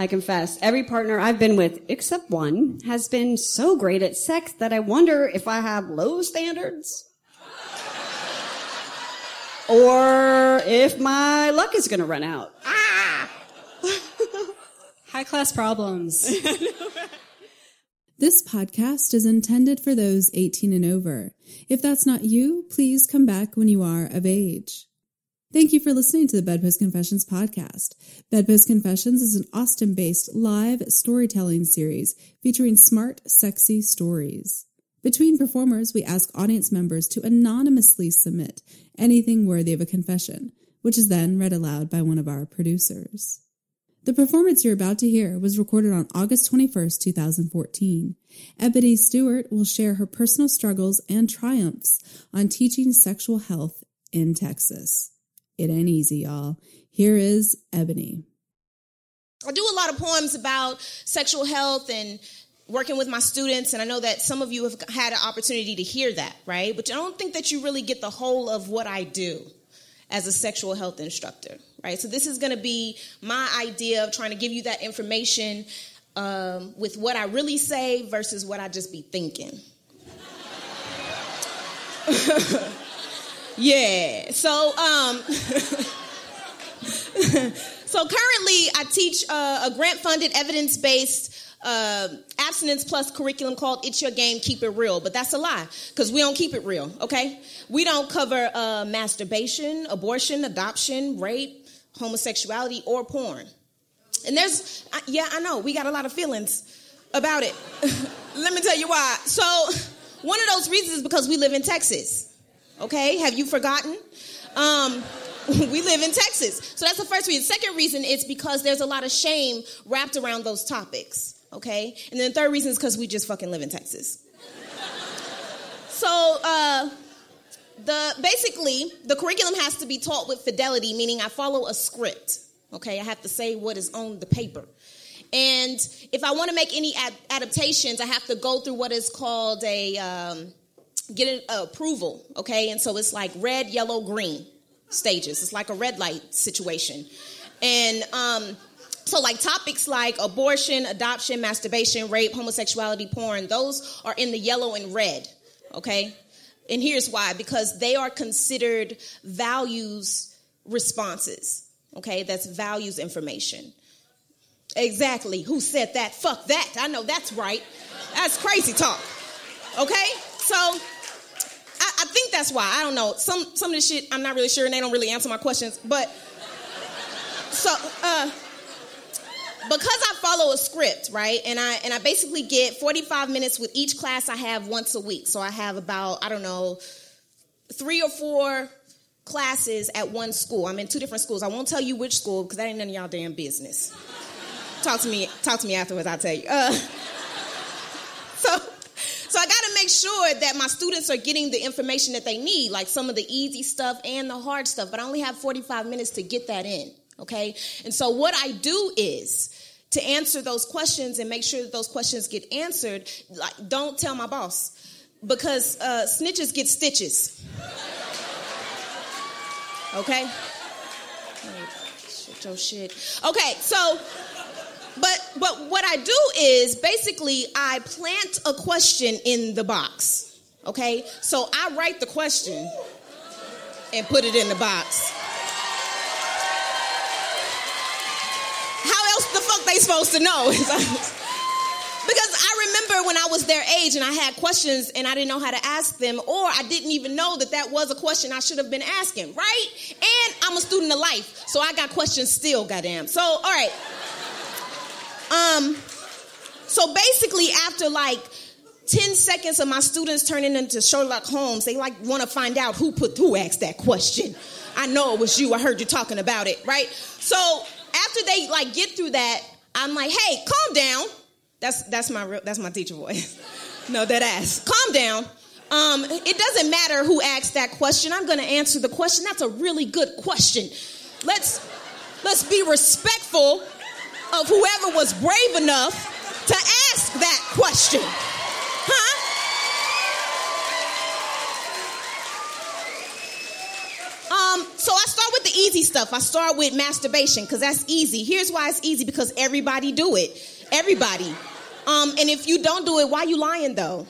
I confess, every partner I've been with, except one, has been so great at sex that I wonder if I have low standards. or if my luck is going to run out. Ah! High class problems. This podcast is intended for those 18 and over. If that's not you, please come back when you are of age. Thank you for listening to the Bedpost Confessions podcast. Bedpost Confessions is an Austin based live storytelling series featuring smart, sexy stories. Between performers, we ask audience members to anonymously submit anything worthy of a confession, which is then read aloud by one of our producers. The performance you're about to hear was recorded on August 21st, 2014. Ebony Stewart will share her personal struggles and triumphs on teaching sexual health in Texas. It ain't easy, y'all. Here is Ebony. I do a lot of poems about sexual health and working with my students, and I know that some of you have had an opportunity to hear that, right? But I don't think that you really get the whole of what I do as a sexual health instructor, right? So this is going to be my idea of trying to give you that information um, with what I really say versus what I just be thinking. Yeah. So, um, so currently, I teach uh, a grant-funded, evidence-based uh, abstinence plus curriculum called "It's Your Game, Keep It Real," but that's a lie because we don't keep it real. Okay, we don't cover uh, masturbation, abortion, adoption, rape, homosexuality, or porn. And there's, yeah, I know we got a lot of feelings about it. Let me tell you why. So, one of those reasons is because we live in Texas. Okay, have you forgotten? Um, we live in Texas. So that's the first reason. Second reason is because there's a lot of shame wrapped around those topics. Okay? And then the third reason is because we just fucking live in Texas. so, uh, the basically the curriculum has to be taught with fidelity, meaning I follow a script. Okay, I have to say what is on the paper. And if I want to make any ad- adaptations, I have to go through what is called a um, get an approval, okay? And so it's like red, yellow, green stages. It's like a red light situation. And um, so, like topics like abortion, adoption, masturbation, rape, homosexuality, porn, those are in the yellow and red, okay? And here's why because they are considered values responses, okay? That's values information. Exactly. Who said that? Fuck that. I know that's right. That's crazy talk. Okay? So, think that's why. I don't know. Some some of this shit I'm not really sure, and they don't really answer my questions. But so uh, because I follow a script, right? And I and I basically get 45 minutes with each class I have once a week. So I have about I don't know three or four classes at one school. I'm in two different schools. I won't tell you which school because that ain't none of y'all damn business. talk to me. Talk to me afterwards. I'll tell you. Uh, so so I got to make sure that my students are getting the information that they need, like some of the easy stuff and the hard stuff. But I only have 45 minutes to get that in. Okay. And so what I do is to answer those questions and make sure that those questions get answered. Like, don't tell my boss because uh, snitches get stitches. Okay. Shit, your shit. Okay, so but what I do is basically I plant a question in the box. Okay? So I write the question and put it in the box. How else the fuck they supposed to know? because I remember when I was their age and I had questions and I didn't know how to ask them, or I didn't even know that that was a question I should have been asking, right? And I'm a student of life, so I got questions still, goddamn. So, all right. Um, so basically, after like 10 seconds of my students turning into Sherlock Holmes, they like want to find out who put who asked that question. I know it was you. I heard you talking about it, right? So after they like get through that, I'm like, hey, calm down. That's that's my real, that's my teacher voice. no, that ass. Calm down. Um, it doesn't matter who asked that question. I'm to answer the question. That's a really good question. Let's let's be respectful of whoever was brave enough to ask that question. Huh? Um, so I start with the easy stuff. I start with masturbation because that's easy. Here's why it's easy because everybody do it. Everybody. Um, and if you don't do it, why you lying though?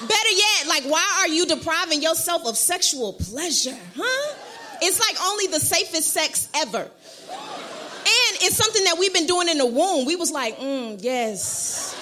Better yet, like, why are you depriving yourself of sexual pleasure? Huh? It's like only the safest sex ever. And it's something that we've been doing in the womb. We was like, mm, yes.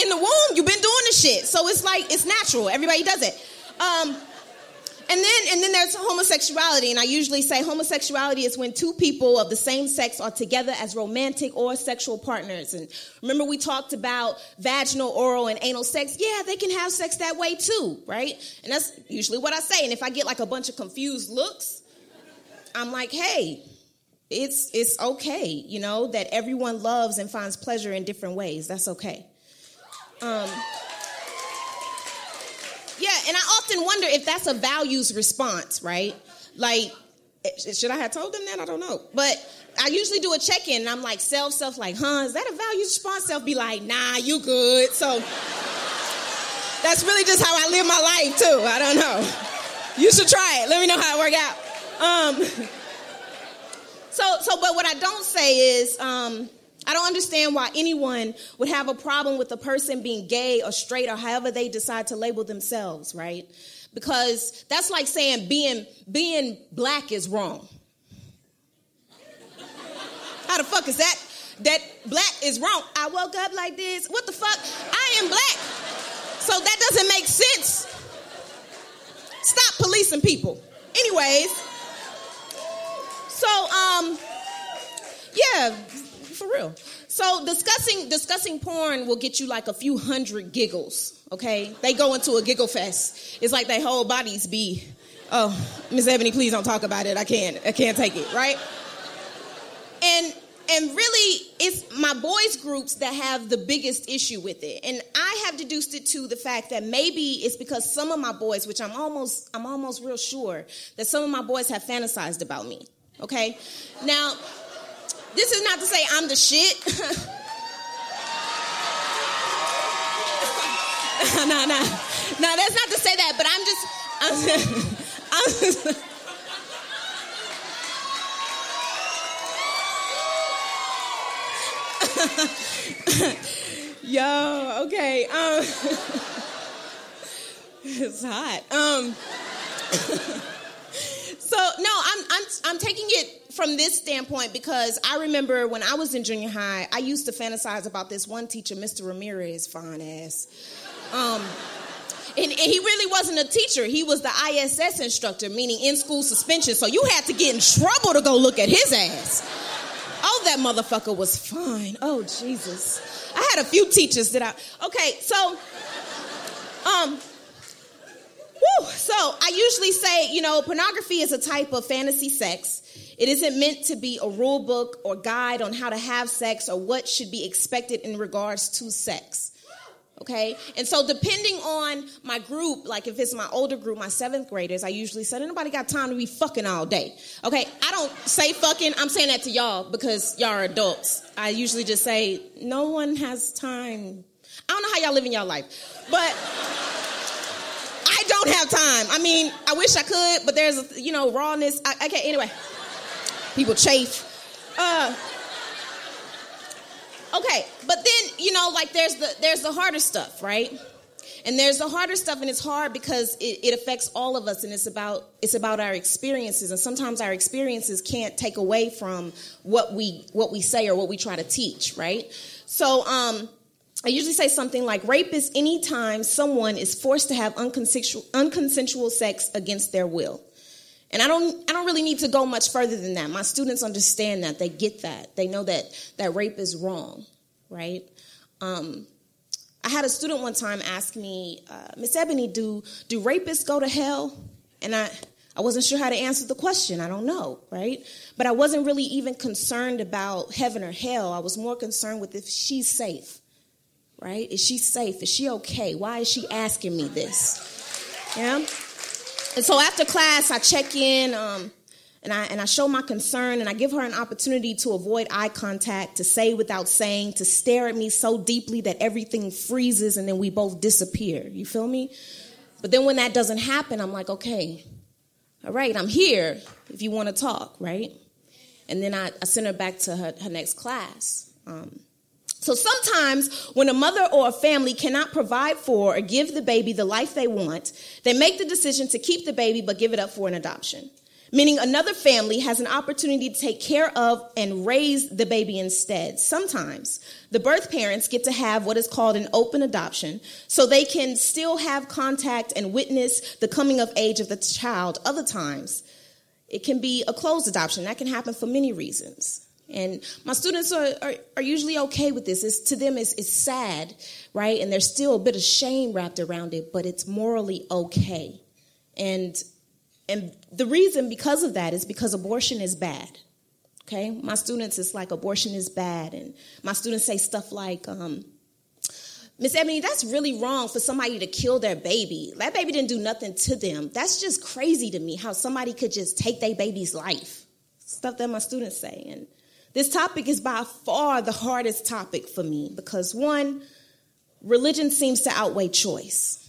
In the womb, you've been doing the shit. So it's like, it's natural. Everybody does it. Um, and then and then there's homosexuality, and I usually say homosexuality is when two people of the same sex are together as romantic or sexual partners. And remember we talked about vaginal, oral, and anal sex. Yeah, they can have sex that way too, right? And that's usually what I say. And if I get like a bunch of confused looks, I'm like, hey, it's it's okay, you know, that everyone loves and finds pleasure in different ways. That's okay. Um, yeah, and I often wonder if that's a values response, right? Like, should I have told them that? I don't know. But I usually do a check in and I'm like, self, self, like, huh, is that a values response? Self be like, nah, you good. So that's really just how I live my life too. I don't know. You should try it. Let me know how it work out. Um, so, so, but what I don't say is, um, I don't understand why anyone would have a problem with a person being gay or straight or however they decide to label themselves, right? Because that's like saying being being black is wrong. How the fuck is that? That black is wrong. I woke up like this. What the fuck? I am black. So that doesn't make sense. Stop policing people. Anyways, so um yeah, for real. So discussing discussing porn will get you like a few hundred giggles. Okay, they go into a giggle fest. It's like their whole bodies be, oh, Miss Ebony, please don't talk about it. I can't. I can't take it. Right. And and really, it's my boys groups that have the biggest issue with it. And I have deduced it to the fact that maybe it's because some of my boys, which I'm almost I'm almost real sure that some of my boys have fantasized about me. Okay, now this is not to say I'm the shit. no, no, no. That's not to say that, but I'm just, I'm, I'm Yo, okay. Um, it's hot. Um, so no, I'm I'm I'm taking it from this standpoint because I remember when I was in junior high, I used to fantasize about this one teacher, Mr. Ramirez, fine ass. Um, and, and, he really wasn't a teacher. He was the ISS instructor, meaning in school suspension. So you had to get in trouble to go look at his ass. Oh, that motherfucker was fine. Oh, Jesus. I had a few teachers that I. Okay, so, um, usually say, you know, pornography is a type of fantasy sex it isn't meant to be a rule book or guide on how to have sex or what should be expected in regards to sex. Okay? And so, depending on my group, like if it's my older group, my seventh graders, I usually say, nobody got time to be fucking all day. Okay? I don't say fucking, I'm saying that to y'all because y'all are adults. I usually just say, no one has time. I don't know how y'all live in y'all life, but. I don't have time. I mean, I wish I could, but there's, you know, rawness. I, okay, anyway people chafe. Uh, okay, but then you know, like there's the there's the harder stuff, right? And there's the harder stuff, and it's hard because it, it affects all of us, and it's about it's about our experiences, and sometimes our experiences can't take away from what we what we say or what we try to teach, right? So, um, I usually say something like rape is any time someone is forced to have unconsensual, unconsensual sex against their will. And I don't, I don't really need to go much further than that. My students understand that. They get that. They know that, that rape is wrong, right? Um, I had a student one time ask me, uh, Miss Ebony, do, do rapists go to hell? And I, I wasn't sure how to answer the question. I don't know, right? But I wasn't really even concerned about heaven or hell. I was more concerned with if she's safe, right? Is she safe? Is she okay? Why is she asking me this? Yeah? And so after class, I check in um, and, I, and I show my concern and I give her an opportunity to avoid eye contact, to say without saying, to stare at me so deeply that everything freezes and then we both disappear. You feel me? But then when that doesn't happen, I'm like, okay, all right, I'm here if you want to talk, right? And then I, I send her back to her, her next class. Um, so sometimes when a mother or a family cannot provide for or give the baby the life they want, they make the decision to keep the baby but give it up for an adoption meaning another family has an opportunity to take care of and raise the baby instead. Sometimes the birth parents get to have what is called an open adoption, so they can still have contact and witness the coming of age of the child. Other times, it can be a closed adoption. That can happen for many reasons. And my students are, are, are usually okay with this. It's, to them, it's, it's sad, right? And there's still a bit of shame wrapped around it, but it's morally okay. And and the reason because of that is because abortion is bad. Okay, my students it's like abortion is bad, and my students say stuff like, um, Miss Ebony, that's really wrong for somebody to kill their baby. That baby didn't do nothing to them. That's just crazy to me how somebody could just take their baby's life. Stuff that my students say. And this topic is by far the hardest topic for me because one, religion seems to outweigh choice.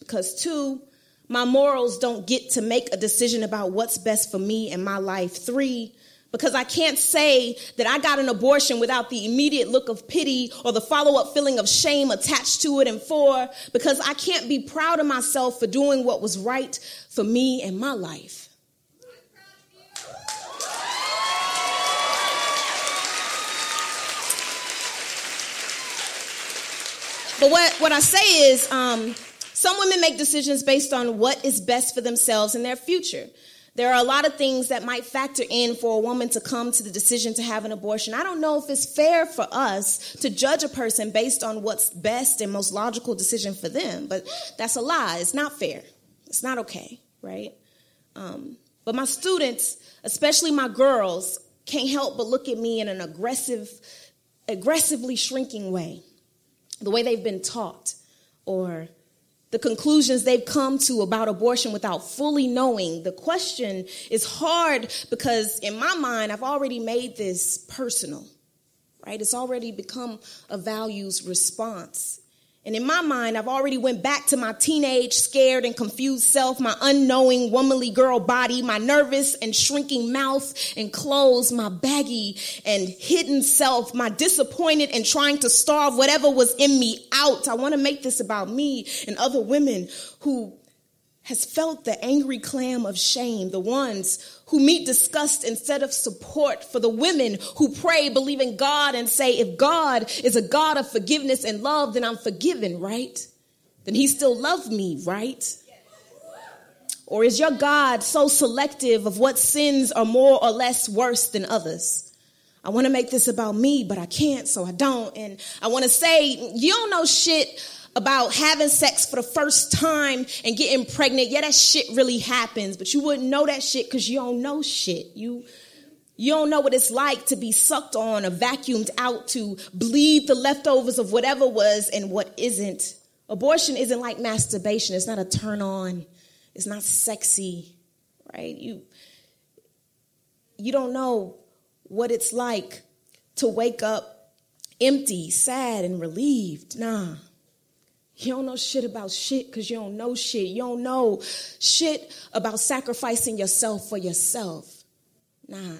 Because two, my morals don't get to make a decision about what's best for me and my life. Three, because I can't say that I got an abortion without the immediate look of pity or the follow up feeling of shame attached to it. And four, because I can't be proud of myself for doing what was right for me and my life. But what, what I say is, um, some women make decisions based on what is best for themselves and their future. There are a lot of things that might factor in for a woman to come to the decision to have an abortion. I don't know if it's fair for us to judge a person based on what's best and most logical decision for them, but that's a lie. It's not fair. It's not okay, right? Um, but my students, especially my girls, can't help but look at me in an aggressive, aggressively shrinking way, the way they've been taught, or the conclusions they've come to about abortion without fully knowing. The question is hard because in my mind, I've already made this personal, right? It's already become a values response. And in my mind, I've already went back to my teenage, scared and confused self, my unknowing, womanly girl body, my nervous and shrinking mouth and clothes, my baggy and hidden self, my disappointed and trying to starve whatever was in me out. I want to make this about me and other women who has felt the angry clam of shame, the ones who meet disgust instead of support, for the women who pray, believe in God, and say, if God is a God of forgiveness and love, then I'm forgiven, right? Then He still loved me, right? Or is your God so selective of what sins are more or less worse than others? I want to make this about me, but I can't, so I don't. And I want to say, you don't know shit about having sex for the first time and getting pregnant. Yeah, that shit really happens, but you wouldn't know that shit because you don't know shit. You you don't know what it's like to be sucked on or vacuumed out to bleed the leftovers of whatever was and what isn't. Abortion isn't like masturbation. It's not a turn on. It's not sexy, right? You you don't know what it's like to wake up empty, sad, and relieved. Nah. You don't know shit about shit because you don't know shit. You don't know shit about sacrificing yourself for yourself. Nah.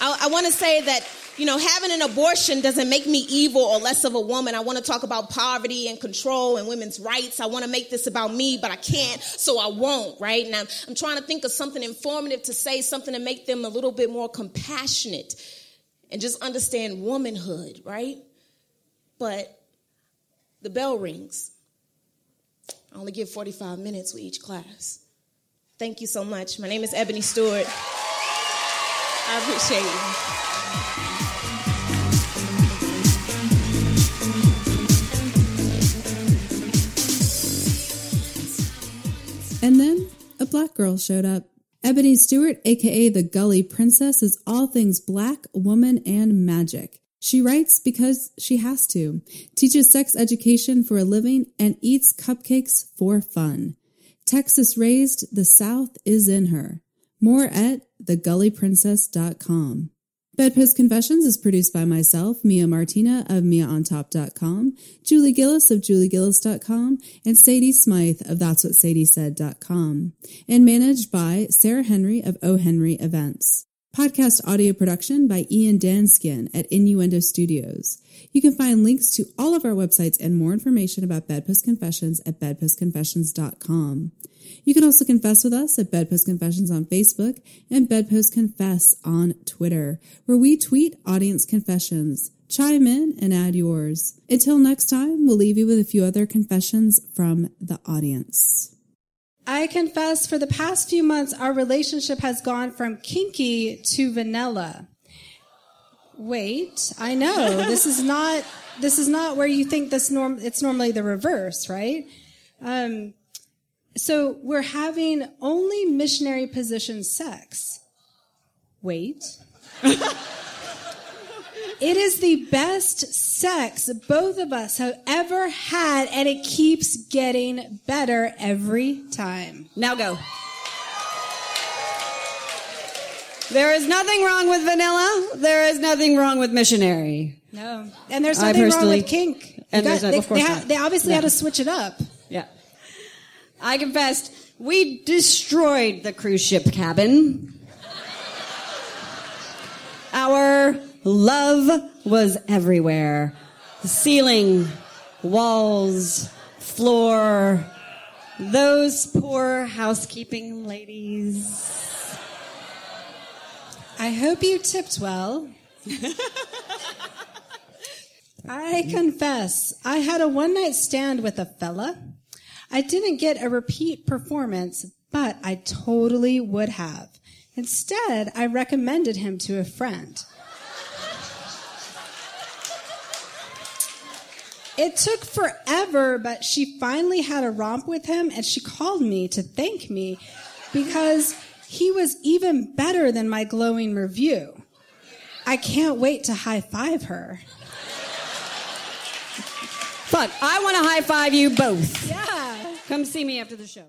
I, I want to say that, you know, having an abortion doesn't make me evil or less of a woman. I want to talk about poverty and control and women's rights. I want to make this about me, but I can't, so I won't, right? Now, I'm trying to think of something informative to say, something to make them a little bit more compassionate and just understand womanhood, right? But the bell rings. I only give 45 minutes with each class. Thank you so much. My name is Ebony Stewart. I appreciate you. And then a black girl showed up. Ebony Stewart, aka the Gully Princess, is all things black, woman, and magic. She writes because she has to, teaches sex education for a living, and eats cupcakes for fun. Texas raised, the South is in her. More at thegullyprincess.com. Bedpost Confessions is produced by myself, Mia Martina of MiaOnTop.com, Julie Gillis of JulieGillis.com, and Sadie Smythe of That's What Sadie Said.com, and managed by Sarah Henry of O. Henry Events. Podcast audio production by Ian Danskin at Innuendo Studios. You can find links to all of our websites and more information about Bedpost Confessions at bedpostconfessions.com. You can also confess with us at Bedpost Confessions on Facebook and Bedpost Confess on Twitter, where we tweet audience confessions. Chime in and add yours. Until next time, we'll leave you with a few other confessions from the audience. I confess for the past few months, our relationship has gone from kinky to vanilla. Wait, I know this is not this is not where you think this norm. It's normally the reverse, right? Um, so we're having only missionary position sex. Wait. it is the best sex both of us have ever had, and it keeps getting better every time. Now go. There is nothing wrong with vanilla. There is nothing wrong with missionary. No. And there's nothing wrong with kink. You and got- there's no- they, of course they, ha- they obviously Yeah. had to switch it up. Yeah. I confessed, we destroyed the cruise ship cabin. Our love was everywhere. The ceiling, walls, floor. Those poor housekeeping ladies. I hope you tipped well. I confess, I had a one night stand with a fella. I didn't get a repeat performance, but I totally would have. Instead, I recommended him to a friend. It took forever, but she finally had a romp with him and she called me to thank me because he was even better than my glowing review. I can't wait to high five her. Fuck, I want to high five you both. Yeah. Come see me after the show.